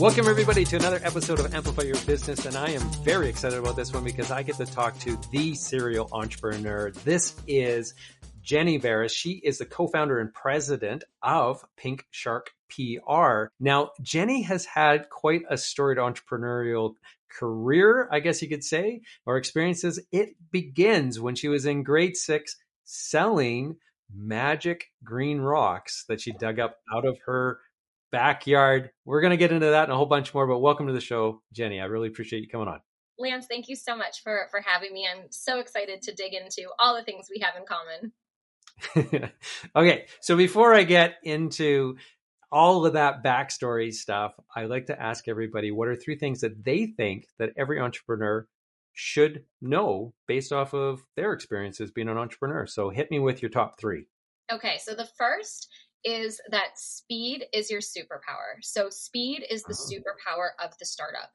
Welcome, everybody, to another episode of Amplify Your Business. And I am very excited about this one because I get to talk to the serial entrepreneur. This is Jenny Beres. She is the co-founder and president of Pink Shark PR. Now, Jenny has had quite a storied entrepreneurial career, I guess you could say, or experiences. It begins when she was in grade six selling magic green rocks that she dug up out of her backyard. We're going to get into that and a whole bunch more, but welcome to the show, Jenny. I really appreciate you coming on. Lance, thank you so much for for having me. I'm so excited to dig into all the things we have in common. okay, so before I get into all of that backstory stuff, I like to ask everybody what are three things that they think that every entrepreneur should know based off of their experiences being an entrepreneur. So hit me with your top three. Okay, so the first is that speed is your superpower. So, speed is the uh-huh. superpower of the startup.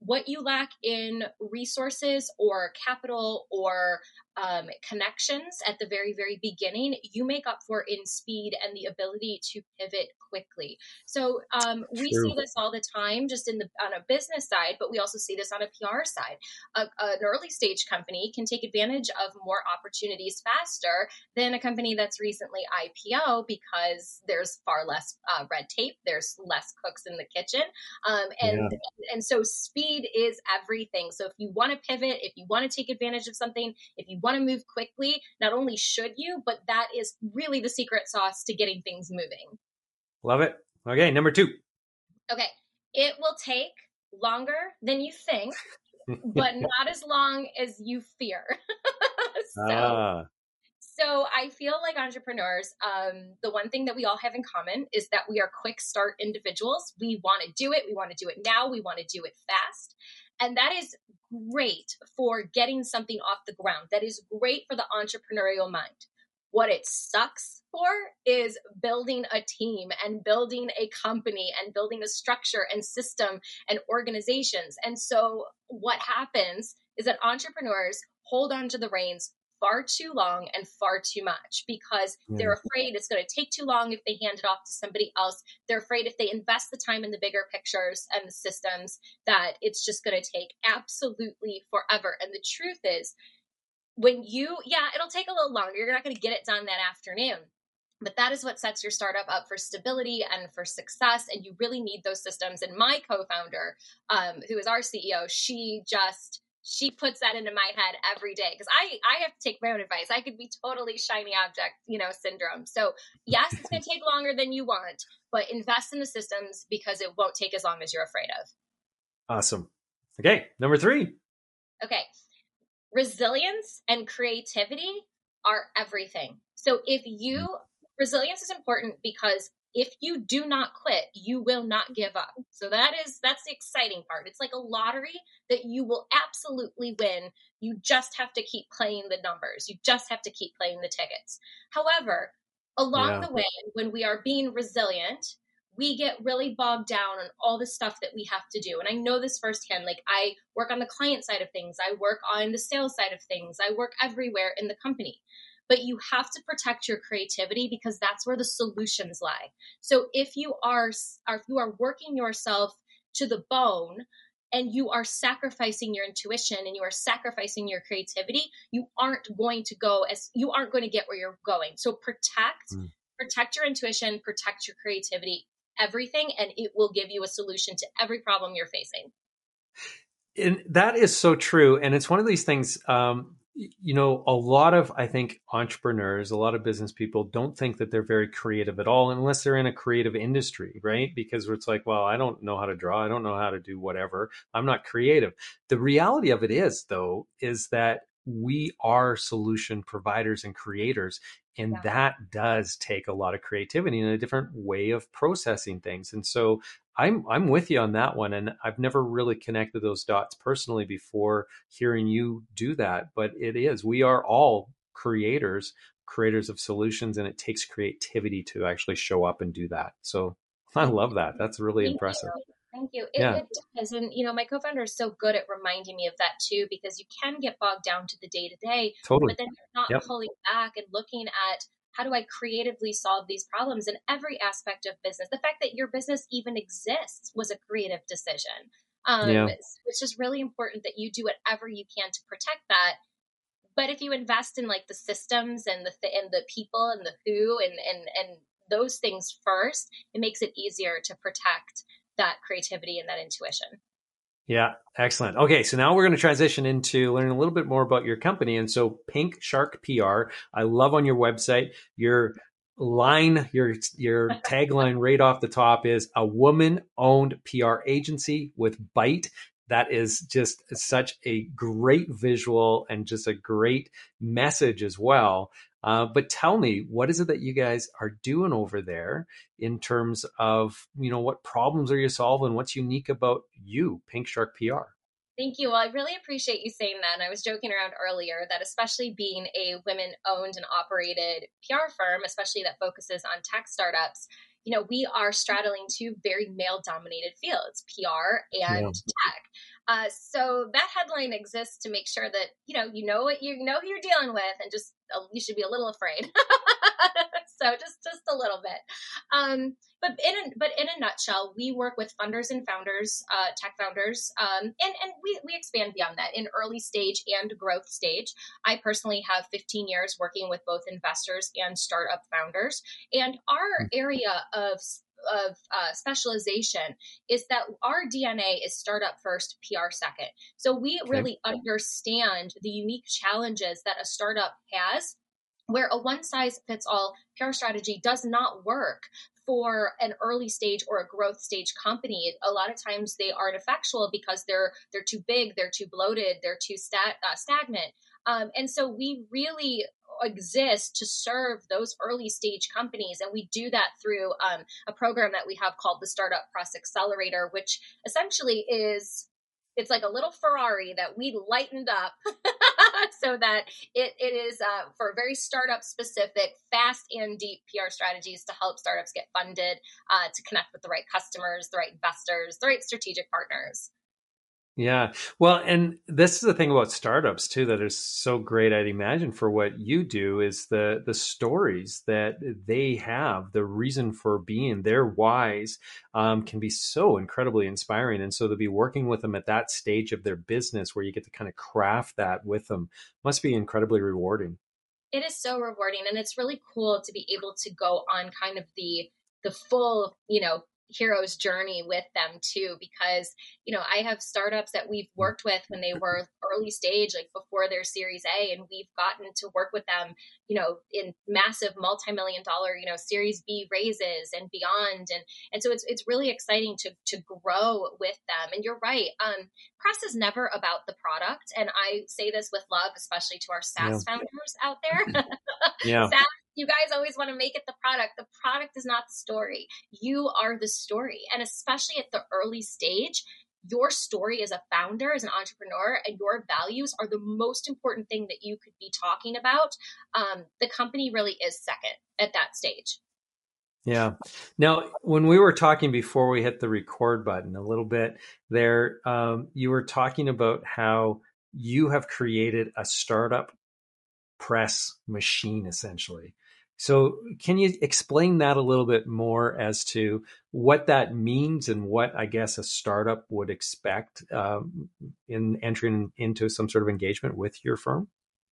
What you lack in resources or capital or um, connections at the very, very beginning, you make up for in speed and the ability to pivot quickly. So um, we True. see this all the time, just in the on a business side, but we also see this on a PR side. A, an early stage company can take advantage of more opportunities faster than a company that's recently IPO because there's far less uh, red tape, there's less cooks in the kitchen, um, and yeah. and so speed is everything. So if you want to pivot, if you want to take advantage of something, if you want to move quickly, not only should you, but that is really the secret sauce to getting things moving. Love it. Okay, number two. Okay, it will take longer than you think, but not as long as you fear. so, ah. So I feel like entrepreneurs, um, the one thing that we all have in common is that we are quick start individuals. We want to do it. We want to do it now. We want to do it fast. And that is great for getting something off the ground. That is great for the entrepreneurial mind. What it sucks for is building a team and building a company and building a structure and system and organizations. And so, what happens is that entrepreneurs hold on to the reins far too long and far too much because they're afraid it's going to take too long if they hand it off to somebody else. They're afraid if they invest the time in the bigger pictures and the systems that it's just going to take absolutely forever. And the truth is, when you, yeah, it'll take a little longer. You're not going to get it done that afternoon. But that is what sets your startup up for stability and for success. And you really need those systems. And my co founder, um, who is our CEO, she just, she puts that into my head every day because I I have to take my own advice. I could be totally shiny object, you know, syndrome. So yes, it's going to take longer than you want, but invest in the systems because it won't take as long as you're afraid of. Awesome. Okay, number three. Okay, resilience and creativity are everything. So if you mm. resilience is important because if you do not quit, you will not give up. So that is that's the exciting part. It's like a lottery that you will absolutely win. You just have to keep playing the numbers. You just have to keep playing the tickets. However, along yeah. the way when we are being resilient, we get really bogged down on all the stuff that we have to do. And I know this firsthand. Like I work on the client side of things, I work on the sales side of things, I work everywhere in the company but you have to protect your creativity because that's where the solutions lie. So if you are, if you are working yourself to the bone and you are sacrificing your intuition and you are sacrificing your creativity, you aren't going to go as you aren't going to get where you're going. So protect mm. protect your intuition, protect your creativity, everything and it will give you a solution to every problem you're facing. And that is so true and it's one of these things um, you know, a lot of, I think, entrepreneurs, a lot of business people don't think that they're very creative at all unless they're in a creative industry, right? Because it's like, well, I don't know how to draw. I don't know how to do whatever. I'm not creative. The reality of it is, though, is that we are solution providers and creators. And yeah. that does take a lot of creativity and a different way of processing things. And so I'm I'm with you on that one, and I've never really connected those dots personally before hearing you do that. But it is we are all creators, creators of solutions, and it takes creativity to actually show up and do that. So I love that. That's really Thank impressive. You. Thank you. It, yeah. it does. And, you know, my co founder is so good at reminding me of that too, because you can get bogged down to the day to day. Totally. But then you're not yep. pulling back and looking at how do I creatively solve these problems in every aspect of business? The fact that your business even exists was a creative decision. Um, yeah. It's just really important that you do whatever you can to protect that. But if you invest in like the systems and the th- and the people and the who and and and those things first, it makes it easier to protect that creativity and that intuition. Yeah, excellent. Okay, so now we're going to transition into learning a little bit more about your company. And so, Pink Shark PR, I love on your website your line, your your tagline right off the top is a woman-owned PR agency with bite. That is just such a great visual and just a great message as well. Uh, but tell me, what is it that you guys are doing over there in terms of, you know, what problems are you solving? What's unique about you, Pink Shark PR? Thank you. Well, I really appreciate you saying that. And I was joking around earlier that, especially being a women owned and operated PR firm, especially that focuses on tech startups, you know, we are straddling two very male dominated fields, PR and yeah. tech. Uh, so that headline exists to make sure that you know you know what you know who you're dealing with, and just uh, you should be a little afraid. so just just a little bit. Um, but in a, but in a nutshell, we work with funders and founders, uh, tech founders, um, and and we we expand beyond that in early stage and growth stage. I personally have 15 years working with both investors and startup founders, and our hmm. area of of uh, specialization is that our DNA is startup first, PR second. So we okay. really understand the unique challenges that a startup has where a one size fits all PR strategy does not work for an early stage or a growth stage company a lot of times they aren't effectual because they're they're too big they're too bloated they're too stat, uh, stagnant um, and so we really exist to serve those early stage companies. And we do that through um, a program that we have called the Startup Press Accelerator, which essentially is it's like a little Ferrari that we lightened up so that it, it is uh, for very startup specific, fast and deep PR strategies to help startups get funded, uh, to connect with the right customers, the right investors, the right strategic partners. Yeah. Well, and this is the thing about startups too that is so great I'd imagine for what you do is the the stories that they have, the reason for being, their whys um, can be so incredibly inspiring. And so to be working with them at that stage of their business where you get to kind of craft that with them must be incredibly rewarding. It is so rewarding and it's really cool to be able to go on kind of the the full, you know, hero's journey with them too because you know i have startups that we've worked with when they were early stage like before their series a and we've gotten to work with them you know in massive multi-million dollar you know series b raises and beyond. And and so it's it's really exciting to to grow with them. And you're right um press is never about the product. And i say this with love especially to our SaaS yeah. founders out there. Yeah. SaaS you guys always want to make it the product. The product is not the story. You are the story. And especially at the early stage, your story as a founder, as an entrepreneur, and your values are the most important thing that you could be talking about. Um, the company really is second at that stage. Yeah. Now, when we were talking before we hit the record button a little bit there, um, you were talking about how you have created a startup press machine essentially. So, can you explain that a little bit more as to what that means and what I guess a startup would expect um, in entering into some sort of engagement with your firm?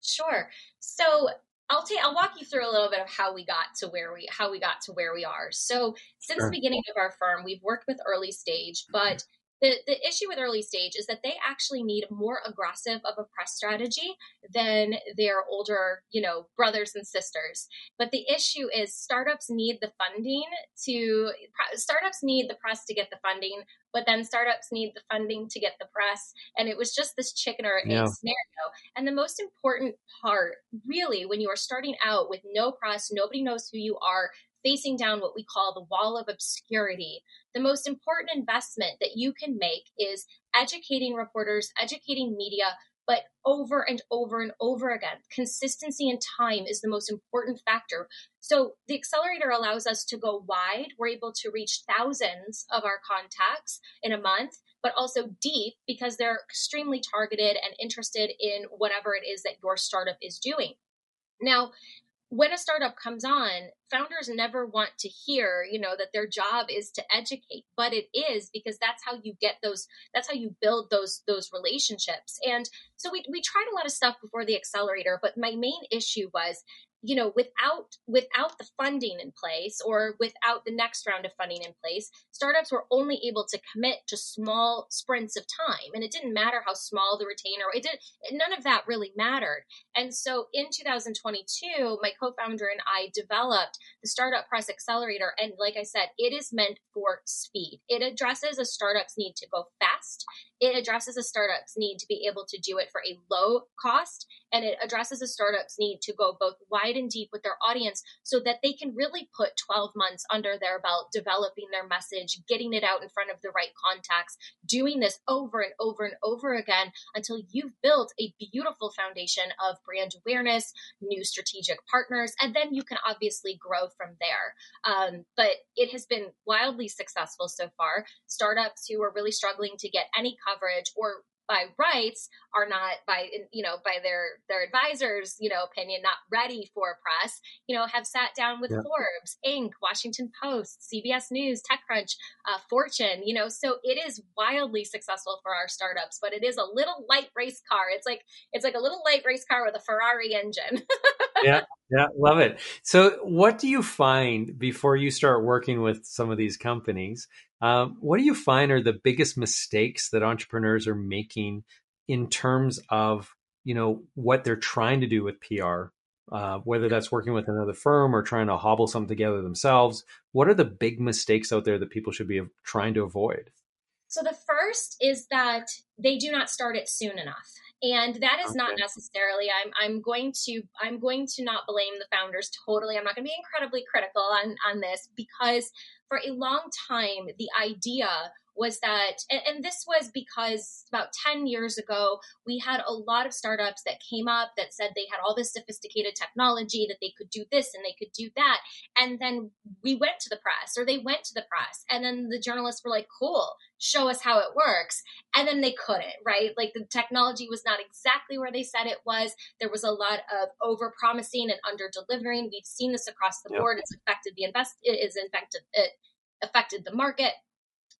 Sure. So, I'll take I'll walk you through a little bit of how we got to where we how we got to where we are. So, since sure. the beginning of our firm, we've worked with early stage, but the, the issue with early stage is that they actually need more aggressive of a press strategy than their older, you know, brothers and sisters. But the issue is startups need the funding to startups need the press to get the funding, but then startups need the funding to get the press. And it was just this chicken or egg yeah. scenario. And the most important part, really, when you are starting out with no press, nobody knows who you are, facing down what we call the wall of obscurity, the most important investment that you can make is educating reporters, educating media, but over and over and over again. Consistency and time is the most important factor. So the accelerator allows us to go wide. We're able to reach thousands of our contacts in a month, but also deep because they're extremely targeted and interested in whatever it is that your startup is doing. Now, when a startup comes on, founders never want to hear, you know, that their job is to educate, but it is because that's how you get those, that's how you build those, those relationships. And so we, we tried a lot of stuff before the accelerator, but my main issue was you know without without the funding in place or without the next round of funding in place startups were only able to commit to small sprints of time. And it didn't matter how small the retainer it did none of that really mattered. And so in 2022 my co-founder and i developed the startup press accelerator. And like i said it is meant for speed. It addresses a startup's need to go fast. It addresses a startup's need to be able to do it for a low cost and it addresses a startup's need to go both wide and deep with their audience so that they can really put 12 months under their belt developing their message getting it out in front of the right contacts doing this over and over and over again until you've built a beautiful foundation of brand awareness new strategic partners and then you can obviously grow from there. Um, but it has been wildly successful so far. Startups who are really struggling to get any coverage or by rights are not by you know by their their advisors you know opinion not ready for press you know have sat down with yeah. forbes inc washington post cbs news techcrunch uh, fortune you know so it is wildly successful for our startups but it is a little light race car. It's like it's like a little light race car with a ferrari engine. Yeah yeah love it. So what do you find before you start working with some of these companies um, what do you find are the biggest mistakes that entrepreneurs are making in terms of you know what they're trying to do with PR? Uh, whether that's working with another firm or trying to hobble something together themselves, what are the big mistakes out there that people should be trying to avoid? So the first is that they do not start it soon enough and that is okay. not necessarily i'm i'm going to i'm going to not blame the founders totally i'm not going to be incredibly critical on on this because for a long time the idea was that, and, and, this was because about 10 years ago, we had a lot of startups that came up that said they had all this sophisticated technology, that they could do this and they could do that. And then we went to the press, or they went to the press, and then the journalists were like, cool, show us how it works. And then they couldn't, right? Like the technology was not exactly where they said it was. There was a lot of over promising and under delivering. We've seen this across the yep. board. It's affected the invest, it is infected, it affected the market.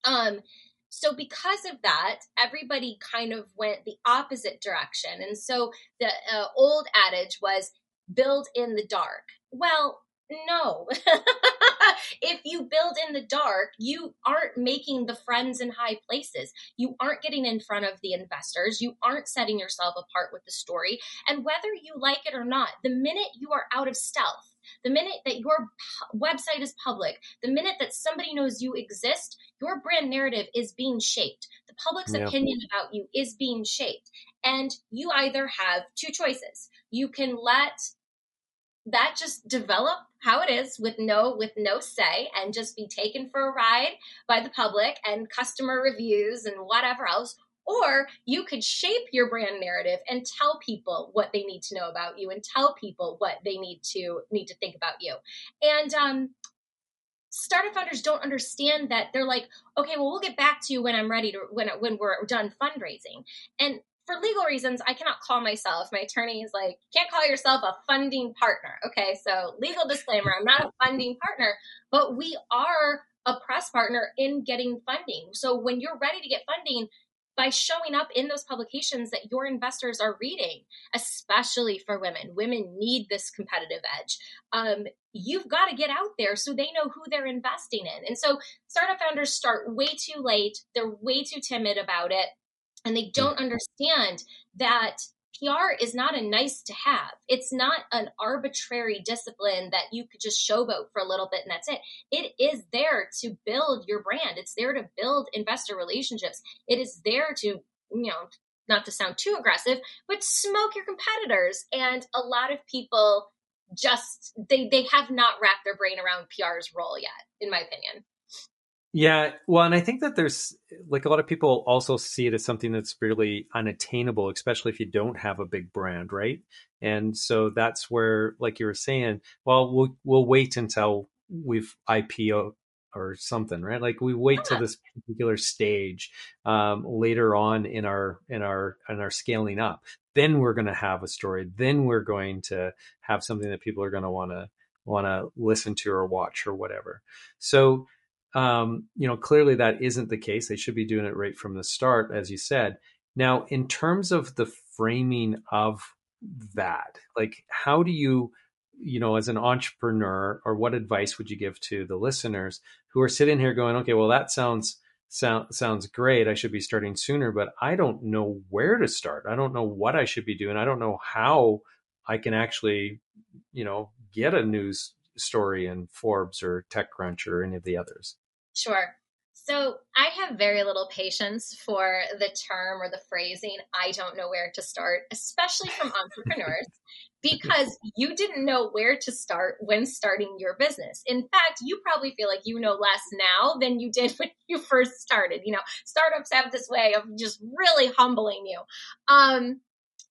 Um, so because of that, everybody kind of went the opposite direction. And so the uh, old adage was build in the dark. Well, no. if you build in the dark, you aren't making the friends in high places. You aren't getting in front of the investors. You aren't setting yourself apart with the story. And whether you like it or not, the minute you are out of stealth, the minute that your website is public, the minute that somebody knows you exist, your brand narrative is being shaped. The public's yeah. opinion about you is being shaped. And you either have two choices. You can let that just develop how it is with no with no say and just be taken for a ride by the public and customer reviews and whatever else or you could shape your brand narrative and tell people what they need to know about you and tell people what they need to need to think about you. And um, startup founders don't understand that they're like, okay, well, we'll get back to you when I'm ready to when when we're done fundraising. And for legal reasons, I cannot call myself. My attorney is like, can't call yourself a funding partner. Okay, so legal disclaimer: I'm not a funding partner, but we are a press partner in getting funding. So when you're ready to get funding, by showing up in those publications that your investors are reading, especially for women. Women need this competitive edge. Um, you've got to get out there so they know who they're investing in. And so startup founders start way too late, they're way too timid about it, and they don't understand that PR is not a nice to have. It's not an arbitrary discipline that you could just showboat for a little bit and that's it. It is there to build your brand. It's there to build investor relationships. It is there to, you know, not to sound too aggressive, but smoke your competitors. And a lot of people just they they have not wrapped their brain around PR's role yet, in my opinion. Yeah, well, and I think that there's like a lot of people also see it as something that's really unattainable, especially if you don't have a big brand, right? And so that's where, like you were saying, well, we'll we'll wait until we've IPO or something, right? Like we wait to this particular stage um, later on in our in our in our scaling up. then we're going to have a story then we're going to have something that people are going to want to want to listen to or watch or whatever so um, you know clearly that isn't the case they should be doing it right from the start as you said now in terms of the framing of that like how do you you know as an entrepreneur or what advice would you give to the listeners who are sitting here going okay well that sounds sound, sounds great. I should be starting sooner, but I don't know where to start. I don't know what I should be doing. I don't know how I can actually, you know, get a news story in Forbes or TechCrunch or any of the others. Sure. So I have very little patience for the term or the phrasing, I don't know where to start, especially from entrepreneurs, because you didn't know where to start when starting your business. In fact, you probably feel like you know less now than you did when you first started. You know, startups have this way of just really humbling you. Um,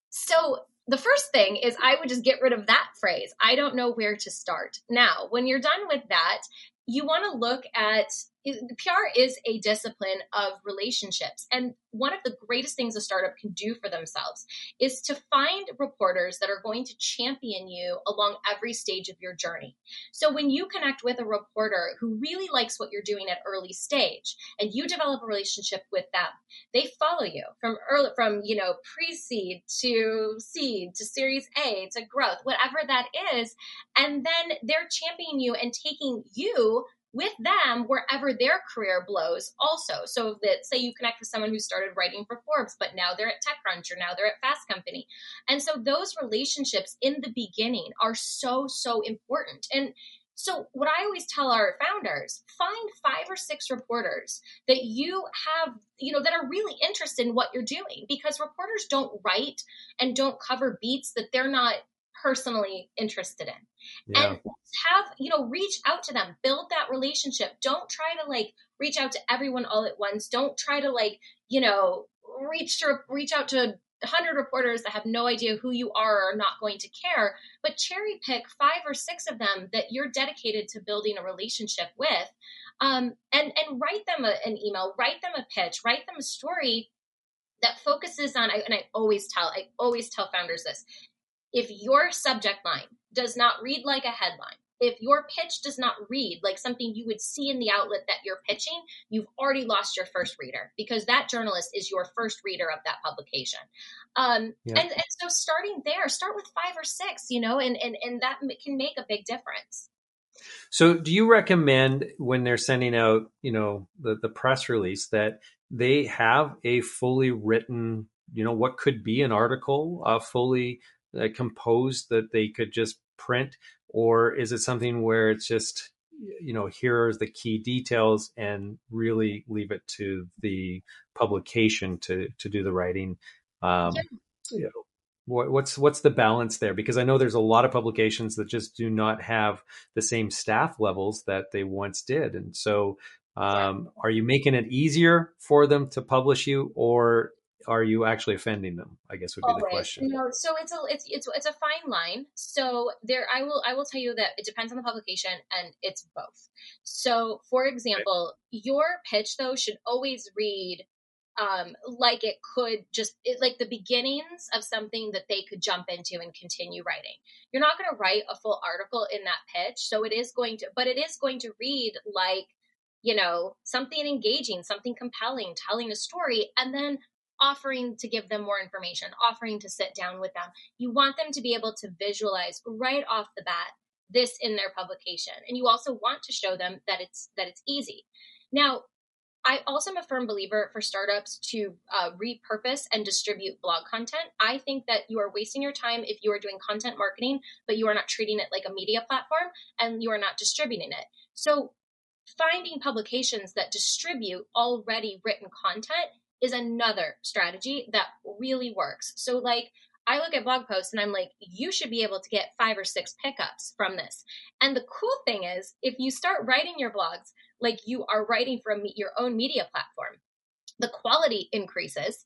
so the first thing is I would just get rid of that phrase. I don't know where to start. Now, when you're done with that, you want to look at PR is a discipline of relationships. And one of the greatest things a startup can do for themselves is to find reporters that are going to champion you along every stage of your journey. So when you connect with a reporter who really likes what you're doing at early stage and you develop a relationship with them, they follow you from early from, you know, pre-seed to seed to series A to growth, whatever that is, and then they're championing you and taking you with them wherever their career blows also. So that say you connect with someone who started writing for Forbes, but now they're at TechCrunch or now they're at Fast Company. And so those relationships in the beginning are so, so important. And so, what I always tell our founders find five or six reporters that you have, you know, that are really interested in what you're doing because reporters don't write and don't cover beats that they're not personally interested in. Yeah. And have, you know, reach out to them, build that relationship. Don't try to like reach out to everyone all at once. Don't try to like, you know, reach to reach out to 100 reporters that have no idea who you are or are not going to care, but cherry pick five or six of them that you're dedicated to building a relationship with. Um, and and write them a, an email, write them a pitch, write them a story that focuses on and I always tell I always tell founders this if your subject line does not read like a headline, if your pitch does not read like something you would see in the outlet that you're pitching, you've already lost your first reader because that journalist is your first reader of that publication. Um, yeah. and, and so starting there, start with five or six, you know, and, and, and that can make a big difference. So do you recommend when they're sending out, you know, the, the press release that they have a fully written, you know, what could be an article, uh, fully uh, composed that they could just print, or is it something where it's just you know here's the key details and really leave it to the publication to to do the writing? Um, yeah. you know, what, what's what's the balance there? Because I know there's a lot of publications that just do not have the same staff levels that they once did, and so um, are you making it easier for them to publish you, or are you actually offending them? I guess would be Always. the question. No, so it's a it's it's it's a fine line. So there, I will I will tell you that it depends on the publication, and it's both. So, for example, your pitch though should always read um, like it could just it, like the beginnings of something that they could jump into and continue writing. You're not going to write a full article in that pitch, so it is going to, but it is going to read like you know something engaging, something compelling, telling a story, and then offering to give them more information, offering to sit down with them. You want them to be able to visualize right off the bat this in their publication. And you also want to show them that it's that it's easy. Now, I also am a firm believer for startups to uh, repurpose and distribute blog content. I think that you are wasting your time if you are doing content marketing, but you are not treating it like a media platform and you are not distributing it. So, finding publications that distribute already written content is another strategy that really works. So, like, I look at blog posts and I'm like, you should be able to get five or six pickups from this. And the cool thing is, if you start writing your blogs like you are writing from your own media platform, the quality increases.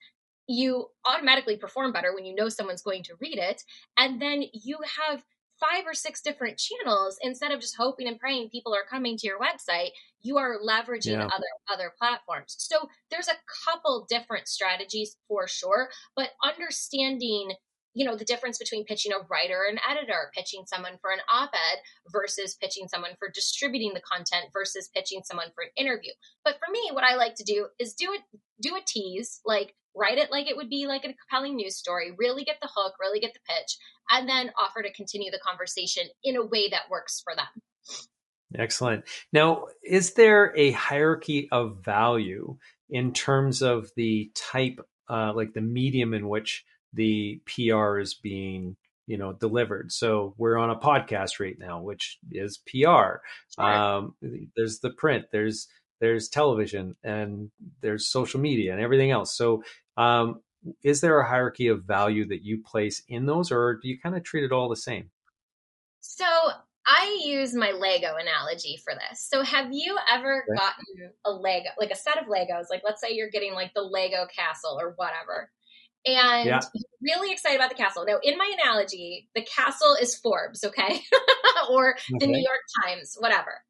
You automatically perform better when you know someone's going to read it. And then you have five or six different channels instead of just hoping and praying people are coming to your website you are leveraging yeah. other other platforms so there's a couple different strategies for sure but understanding you know, the difference between pitching a writer and editor, pitching someone for an op ed versus pitching someone for distributing the content versus pitching someone for an interview. But for me, what I like to do is do it, do a tease, like write it like it would be like a compelling news story, really get the hook, really get the pitch, and then offer to continue the conversation in a way that works for them. Excellent. Now, is there a hierarchy of value in terms of the type, uh, like the medium in which the PR is being, you know, delivered? So we're on a podcast right now, which is PR. Um, there's the print. There's there's television and there's social media and everything else. So, um, is there a hierarchy of value that you place in those, or do you kind of treat it all the same? So, I use my Lego analogy for this. So, have you ever gotten a Lego, like a set of Legos? Like, let's say you're getting like the Lego castle or whatever, and yeah. really excited about the castle. Now, in my analogy, the castle is Forbes, okay, or okay. the New York Times, whatever.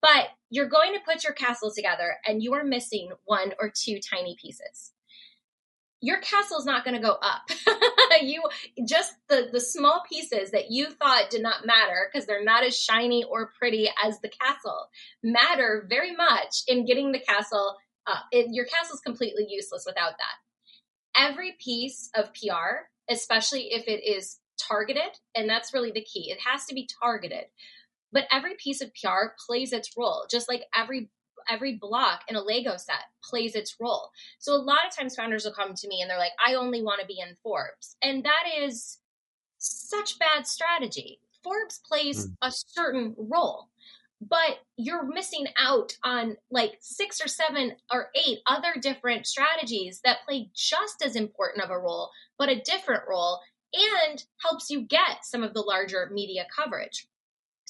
But you're going to put your castle together, and you are missing one or two tiny pieces your castle is not going to go up. you just the the small pieces that you thought did not matter because they're not as shiny or pretty as the castle matter very much in getting the castle up. It, your castle is completely useless without that. Every piece of PR, especially if it is targeted, and that's really the key. It has to be targeted. But every piece of PR plays its role, just like every every block in a Lego set plays its role. So a lot of times founders will come to me and they're like, I only want to be in Forbes. And that is such bad strategy. Forbes plays mm. a certain role, but you're missing out on like six or seven or eight other different strategies that play just as important of a role, but a different role and helps you get some of the larger media coverage.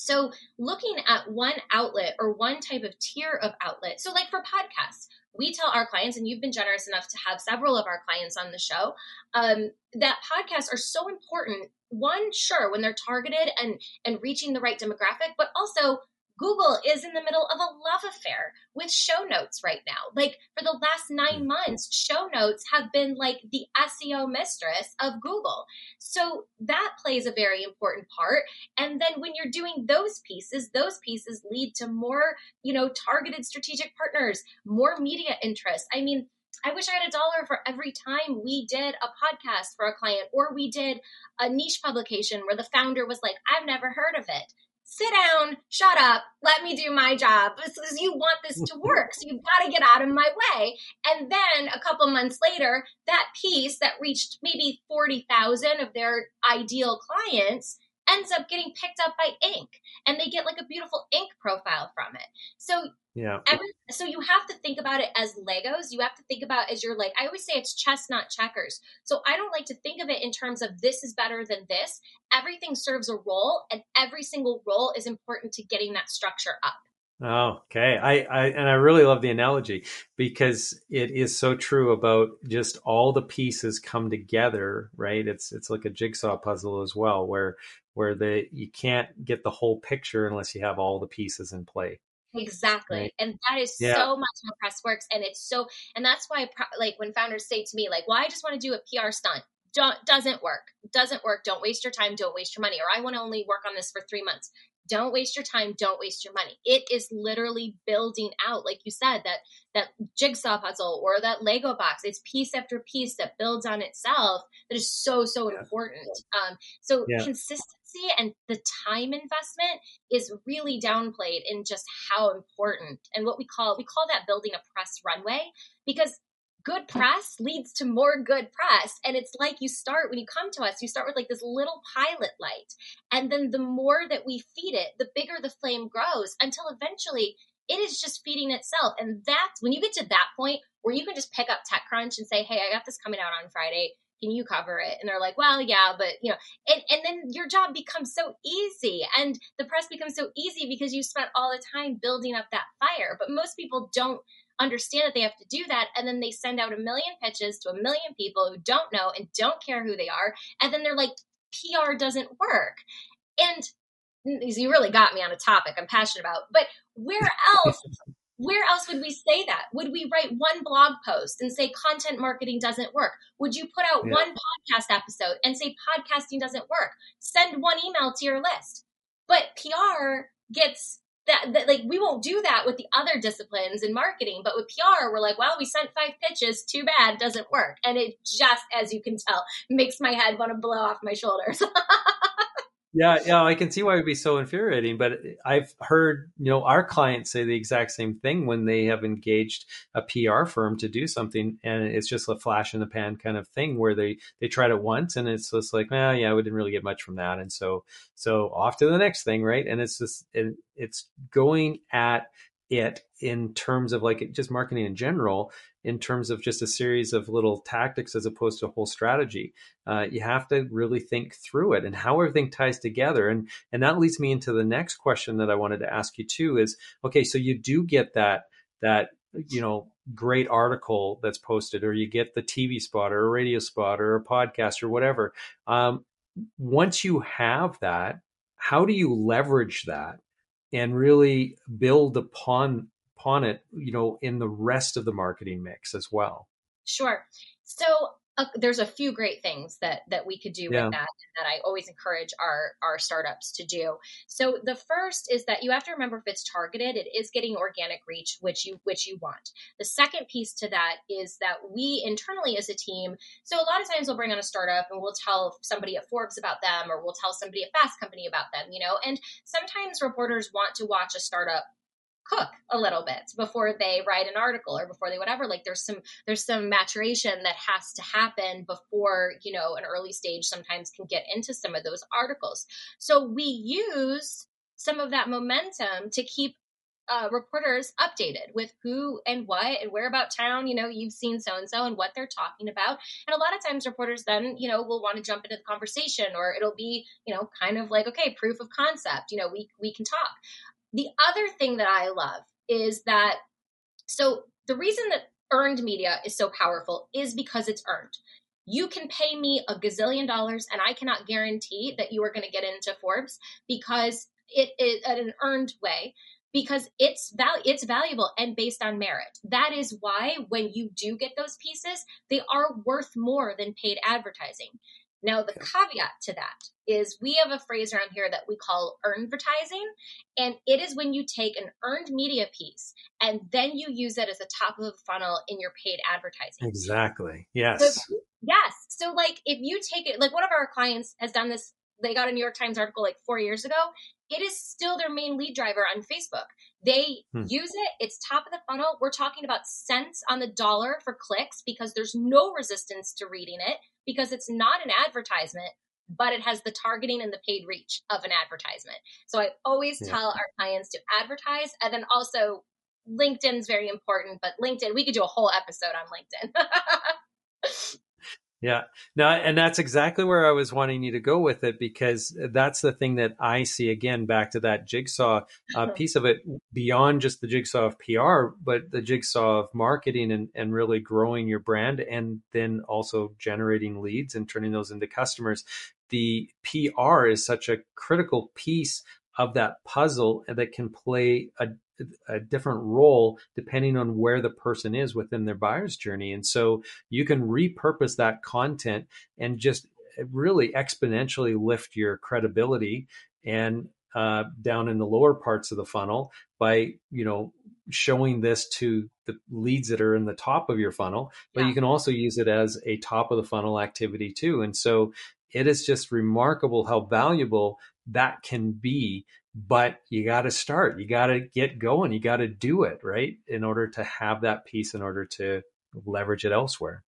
So, looking at one outlet or one type of tier of outlet. So, like for podcasts, we tell our clients, and you've been generous enough to have several of our clients on the show, um, that podcasts are so important. One, sure, when they're targeted and and reaching the right demographic, but also Google is in the middle of a love affair with show notes right now. Like for the last nine hmm. months, show notes have been like the SEO mistress of Google. So that plays a very important part. And then when you're doing those pieces, those pieces lead to more, you know, targeted strategic partners, more media interest. I mean, I wish I had a dollar for every time we did a podcast for a client or we did a niche publication where the founder was like, I've never heard of it sit down, shut up, let me do my job. Because you want this to work. So you've got to get out of my way. And then a couple months later, that piece that reached maybe 40,000 of their ideal clients ends up getting picked up by Inc. And they get like a beautiful Inc. profile from it. So yeah. So you have to think about it as Legos. You have to think about as you're like I always say it's chess not checkers. So I don't like to think of it in terms of this is better than this. Everything serves a role and every single role is important to getting that structure up. Oh, okay. I, I and I really love the analogy because it is so true about just all the pieces come together, right? It's it's like a jigsaw puzzle as well, where where the you can't get the whole picture unless you have all the pieces in play. Exactly. Right. And that is yeah. so much how press works. And it's so, and that's why, like, when founders say to me, like, well, I just want to do a PR stunt. Don't, doesn't work. Doesn't work. Don't waste your time. Don't waste your money. Or I want to only work on this for three months. Don't waste your time. Don't waste your money. It is literally building out, like you said, that that jigsaw puzzle or that Lego box. It's piece after piece that builds on itself. That is so so yeah. important. Um, so yeah. consistency and the time investment is really downplayed in just how important and what we call we call that building a press runway because good press leads to more good press. And it's like you start when you come to us you start with like this little pilot light. And then the more that we feed it the bigger the flame grows until eventually it is just feeding itself. And that's when you get to that point where you can just pick up techcrunch and say hey i got this coming out on friday. Can you cover it? And they're like, well, yeah, but you know, and, and then your job becomes so easy. And the press becomes so easy because you spent all the time building up that fire. But most people don't understand that they have to do that. And then they send out a million pitches to a million people who don't know and don't care who they are. And then they're like, PR doesn't work. And you really got me on a topic I'm passionate about. But where else where else would we say that? Would we write one blog post and say content marketing doesn't work? Would you put out yeah. one podcast episode and say podcasting doesn't work? Send one email to your list. But PR gets that, that, like we won't do that with the other disciplines in marketing but with pr we're like well we sent five pitches. Too bad. Doesn't work. And it just as you can tell makes my head want to blow off my shoulders yeah, yeah, I can see why it would be so infuriating. But I've heard, you know, our clients say the exact same thing when they have engaged a PR firm to do something, and it's just a flash in the pan kind of thing where they they tried it once, and it's just like, well, yeah, we didn't really get much from that, and so so off to the next thing, right? And it's just it, it's going at it in terms of like just marketing in general in terms of just a series of little tactics as opposed to a whole strategy. Uh, you have to really think through it and how everything ties together. And and that leads me into the next question that i wanted to ask you too is okay so you do get that that you know great article that's posted or you get the tv spot or a radio spot or a podcast or whatever. Um, once you have that how do you leverage that and really build upon upon it you know in the rest of the marketing mix as well. Sure. So uh, there's a few great things that that we could do yeah. with that that I always encourage our our startups to do. So the first is that you have to remember if it's targeted, it is getting organic reach, which you which you want. The second piece to that is that we internally as a team. So a lot of times we'll bring on a startup and we'll tell somebody at Forbes about them, or we'll tell somebody at Fast Company about them. You know, and sometimes reporters want to watch a startup cook a little bit before they write an article or before they whatever. Like there's some there's some maturation that has to happen before you know an early stage sometimes can get into some of those articles. So we use some of that momentum to keep uh, reporters updated with who and what and where about town you know you've seen so and so and what they're talking about. And a lot of times reporters then you know will want to jump into the conversation or it'll be you know kind of like okay proof of concept you know we we can talk the other thing that I love is that so the reason that earned media is so powerful is because it's earned. You can pay me a gazillion dollars and I cannot guarantee that you are going to get into Forbes because it is an earned way because it's val- it's valuable and based on merit. That is why when you do get those pieces, they are worth more than paid advertising. Now, the caveat to that is we have a phrase around here that we call earned advertising. And it is when you take an earned media piece and then you use it as a top of the funnel in your paid advertising. Exactly. Yes. So, yes. So, like, if you take it, like one of our clients has done this, they got a New York Times article like four years ago. It is still their main lead driver on Facebook. They hmm. use it, it's top of the funnel. We're talking about cents on the dollar for clicks because there's no resistance to reading it because it's not an advertisement, but it has the targeting and the paid reach of an advertisement. So I always yeah. tell our clients to advertise and then also LinkedIn's very important, but LinkedIn, we could do a whole episode on LinkedIn. Yeah, no, and that's exactly where I was wanting you to go with it because that's the thing that I see again back to that jigsaw uh, piece of it beyond just the jigsaw of PR, but the jigsaw of marketing and, and really growing your brand and then also generating leads and turning those into customers. The PR is such a critical piece of that puzzle that can play a a different role depending on where the person is within their buyer's journey. And so you can repurpose that content and just really exponentially lift your credibility and uh, down in the lower parts of the funnel by you know showing this to the leads that are in the top of your funnel but yeah. you can also use it as a top of the funnel activity too and so it is just remarkable how valuable that can be but you got to start. You got to get going. You got to do it right in order to have that piece in order to leverage it elsewhere.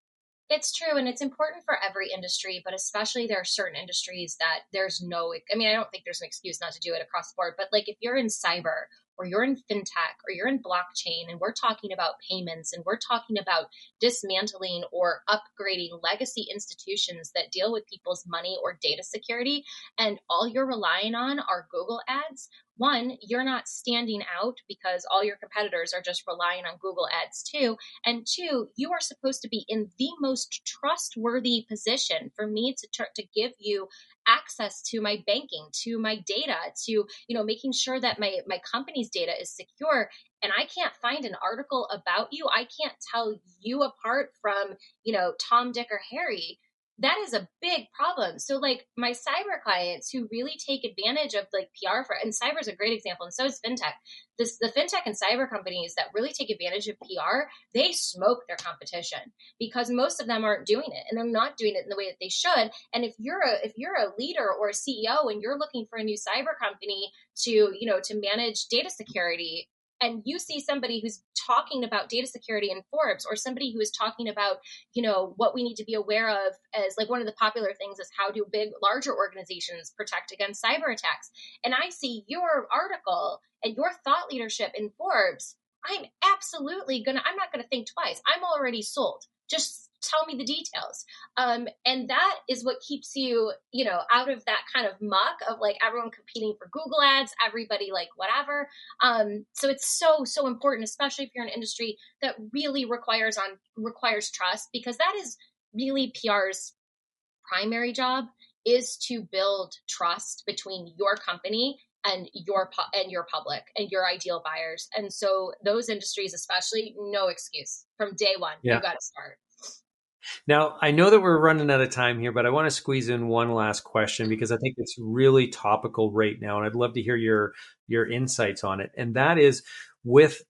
It's true and it's important for every industry but especially there are certain industries that there's no i mean i don't think there's an excuse not to do it across the board but like if you're in cyber or you're in fintech or you're in blockchain and we're talking about payments and we're talking about dismantling or upgrading legacy institutions that deal with people's money or data security and all you're relying on are Google ads, one, you're not standing out because all your competitors are just relying on Google Ads too. And two, you are supposed to be in the most trustworthy position for me to, to give you access to my banking to my data to you know making sure that my my company's data is secure. And i can't find an article about you. I can't tell you apart from you know tom dick or harry that is a big problem. So like my cyber clients who really take advantage of like PR for and cyber is a great example, and so is fintech. This the fintech and cyber companies that really take advantage of PR, they smoke their competition because most of them aren't doing it and they're not doing it in the way that they should. And if you're a if you're a leader or a CEO and you're looking for a new cyber company to, you know, to manage data security, and you see somebody who's talking about data security in Forbes or somebody who is talking about, you know, what we need to be aware of as like one of the popular things is how do big, larger organizations protect against cyber attacks. And I see your article and your thought leadership in Forbes. I'm absolutely gonna, I'm not gonna think twice. I'm already sold. Just tell me the details. Um, and that is what keeps you you know out of that kind of muck of like everyone competing for google ads everybody like whatever. Um, so it's so so important especially if you're in an industry that really requires on requires trust because that is really pr's primary job is to build trust between your company and your pu- and your public and your ideal buyers and so those industries especially no excuse from day one yeah. you got to start now, I know that we're running out of time here, but I want to squeeze in one last question because I think it's really topical right now, and I'd love to hear your your insights on it. And that is with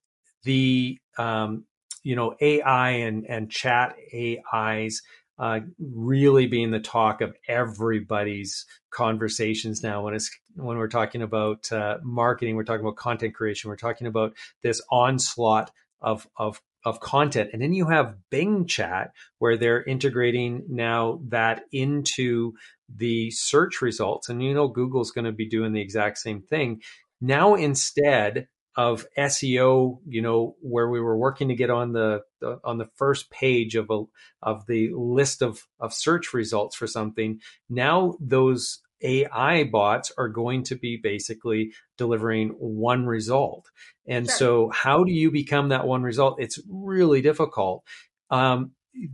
the um, you know AI and and chat AIs uh, really being the talk of everybody's conversations now when it's when we're talking about uh, marketing, we're talking about content creation, we're talking about this onslaught of of of content. And then you have Bing Chat, where they're integrating now that into the search results. And you know, Google's going to be doing the exact same thing. Now, instead of SEO, you know, where we were working to get on the, the on the first page of a of the list of of search results for something, now those AI bots are going to be basically delivering one result. And sure. so, how do you become that one result? It's really difficult. Um,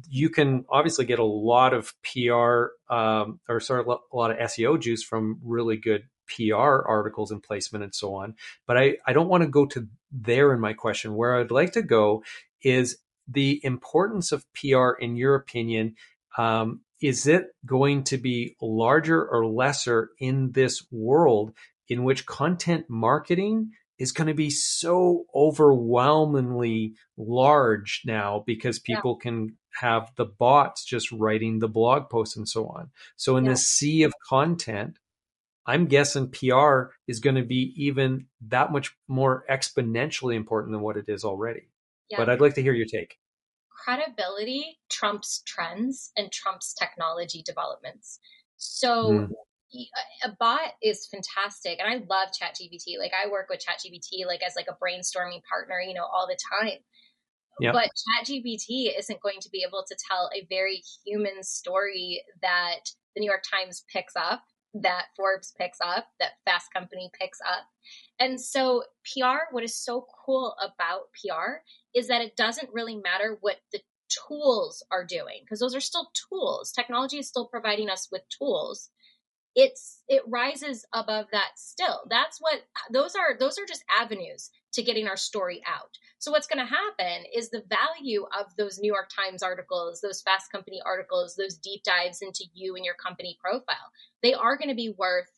you can obviously get a lot of PR um, or sort of a lot of SEO juice from really good PR articles and placement and so on. But I, I don't want to go to there in my question. Where I'd like to go is the importance of PR, in your opinion, um, is it going to be larger or lesser in this world in which content marketing is going to be so overwhelmingly large now because people yeah. can have the bots just writing the blog posts and so on. So in yeah. this sea of content, I'm guessing PR is going to be even that much more exponentially important than what it is already. Yeah. But I'd like to hear your take credibility trumps trends and trumps technology developments. So mm. a bot is fantastic and I love ChatGPT. Like I work with ChatGPT like as like a brainstorming partner, you know, all the time. Yep. But ChatGPT isn't going to be able to tell a very human story that the New York Times picks up, that Forbes picks up, that Fast Company picks up. And so PR, what is so cool about PR is that it doesn't really matter what the tools are doing because those are still tools. Technology is still providing us with tools. It's it rises above that still. That's what those are those are just avenues to getting our story out. So what's going to happen is the value of those New York Times articles, those Fast Company articles, those deep dives into you and your company profile, they are going to be worth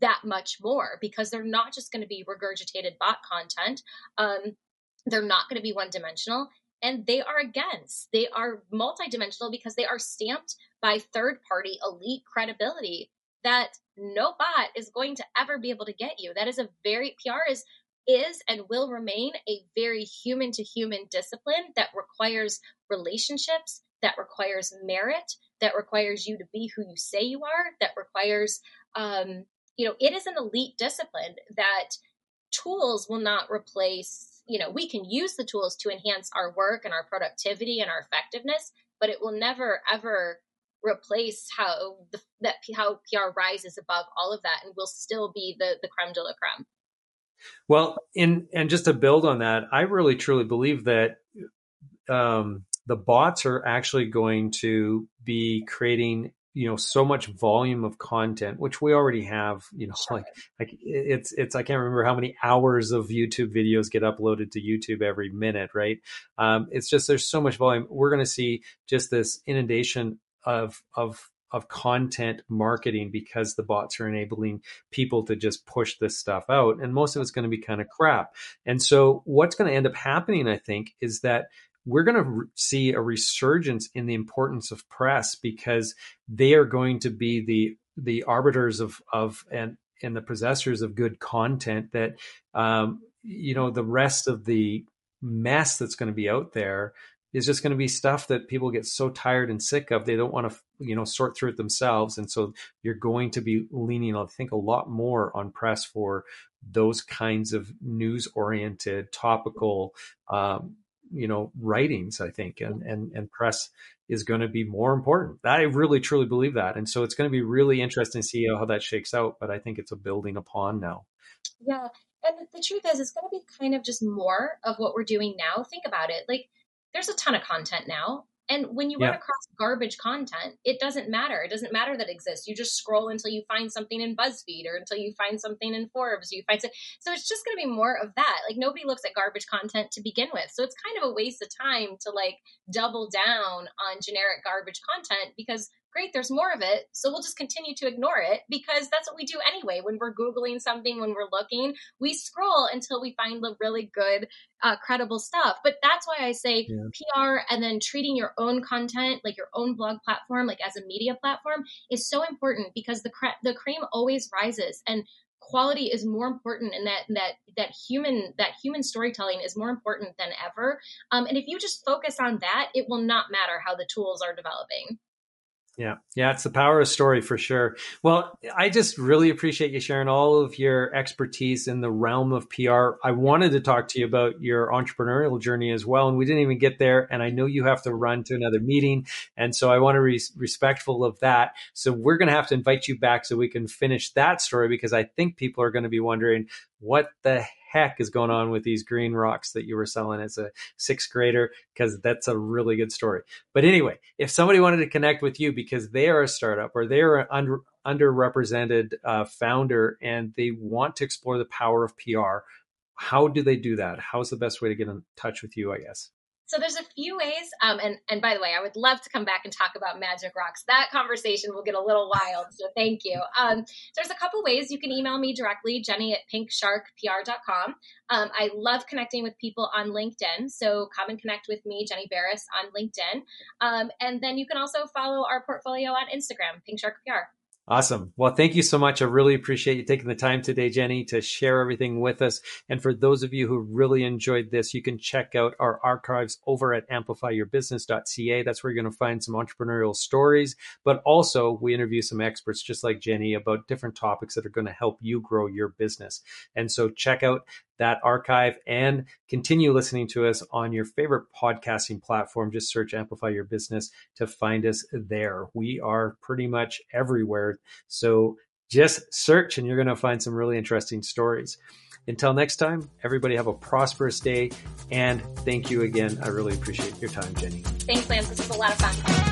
that much more because they're not just going to be regurgitated bot content. Um, they're not going to be one dimensional. And they are against, they are multidimensional because they are stamped by third party elite credibility that no bot is going to ever be able to get you. That is a very, PR is is and will remain a very human to human discipline that requires relationships, that requires merit, that requires you to be who you say you are, that requires, um, you know, it is an elite discipline that tools will not replace you know we can use the tools to enhance our work and our productivity and our effectiveness but it will never ever replace how the, that how PR rises above all of that and will still be the the creme de la creme. Well, in and just to build on that, I really truly believe that um, the bots are actually going to be creating you know so much volume of content which we already have you know like like it's it's i can't remember how many hours of youtube videos get uploaded to youtube every minute right? Um, it's just there's so much volume. We're going to see just this inundation of of of content marketing because the bots are enabling people to just push this stuff out and most of it's going to be kind of crap. And so what's going to end up happening i think is that we're going to see a resurgence in the importance of press because they are going to be the the arbiters of of and and the possessors of good content that um, you know the rest of the mess that's going to be out there is just going to be stuff that people get so tired and sick of they don't want to you know sort through it themselves. And so you're going to be leaning i think a lot more on press for those kinds of news oriented topical um, you know writings i think. And and, and press is going to be more important. I really truly believe that. And so it's going to be really interesting to see how that shakes out but i think it's a building upon now. Yeah. And the truth is it's going to be kind of just more of what we're doing now. Think about it. Like there's a ton of content now and when you yeah. run across garbage content, it doesn't matter. It doesn't matter that it exists. You just scroll until you find something in BuzzFeed or until you find something in Forbes. You find so, so it's just going to be more of that. Like nobody looks at garbage content to begin with, so it's kind of a waste of time to like double down on generic garbage content because great, there's more of it. So we'll just continue to ignore it because that's what we do anyway. When we're Googling something, when we're looking, we scroll until we find the really good, uh, credible stuff. But that's why I say yeah. PR and then treating your own content, like your own blog platform, like as a media platform, is so important because the, cre- the cream always rises. And quality is more important and that that that human that human storytelling is more important than ever um, and if you just focus on that it will not matter how the tools are developing yeah. Yeah. It's the power of story for sure. Well, I just really appreciate you sharing all of your expertise in the realm of PR. I wanted to talk to you about your entrepreneurial journey as well. And we didn't even get there. And I know you have to run to another meeting. And so I want to be respectful of that. So we're going to have to invite you back so we can finish that story because I think people are going to be wondering what the heck is going on with these green rocks that you were selling as a sixth grader? Because that's a really good story. But anyway, if somebody wanted to connect with you because they are a startup or they are an under, underrepresented uh, founder and they want to explore the power of PR, how do they do that? How's the best way to get in touch with you, I guess? So there's a few ways. Um, and and by the way, I would love to come back and talk about magic rocks. That conversation will get a little wild. So thank you. Um, there's a couple ways you can email me directly, Jenny at pinksharkpr.com. Um, I love connecting with people on LinkedIn. So come and connect with me, Jenny Beres, on LinkedIn. Um, and then you can also follow our portfolio on Instagram, Pink Shark PR. Awesome. Well, thank you so much. I really appreciate you taking the time today, Jenny, to share everything with us. And for those of you who really enjoyed this, you can check out our archives over at amplifyyourbusiness.ca. That's where you're going to find some entrepreneurial stories, but also we interview some experts just like Jenny about different topics that are going to help you grow your business. And so check out that archive and continue listening to us on your favorite podcasting platform. Just search Amplify Your Business to find us there. We are pretty much everywhere. So just search and you're going to find some really interesting stories. Until next time, everybody have a prosperous day and thank you again. I really appreciate your time, Jenny. Thanks, Lance. This was a lot of fun.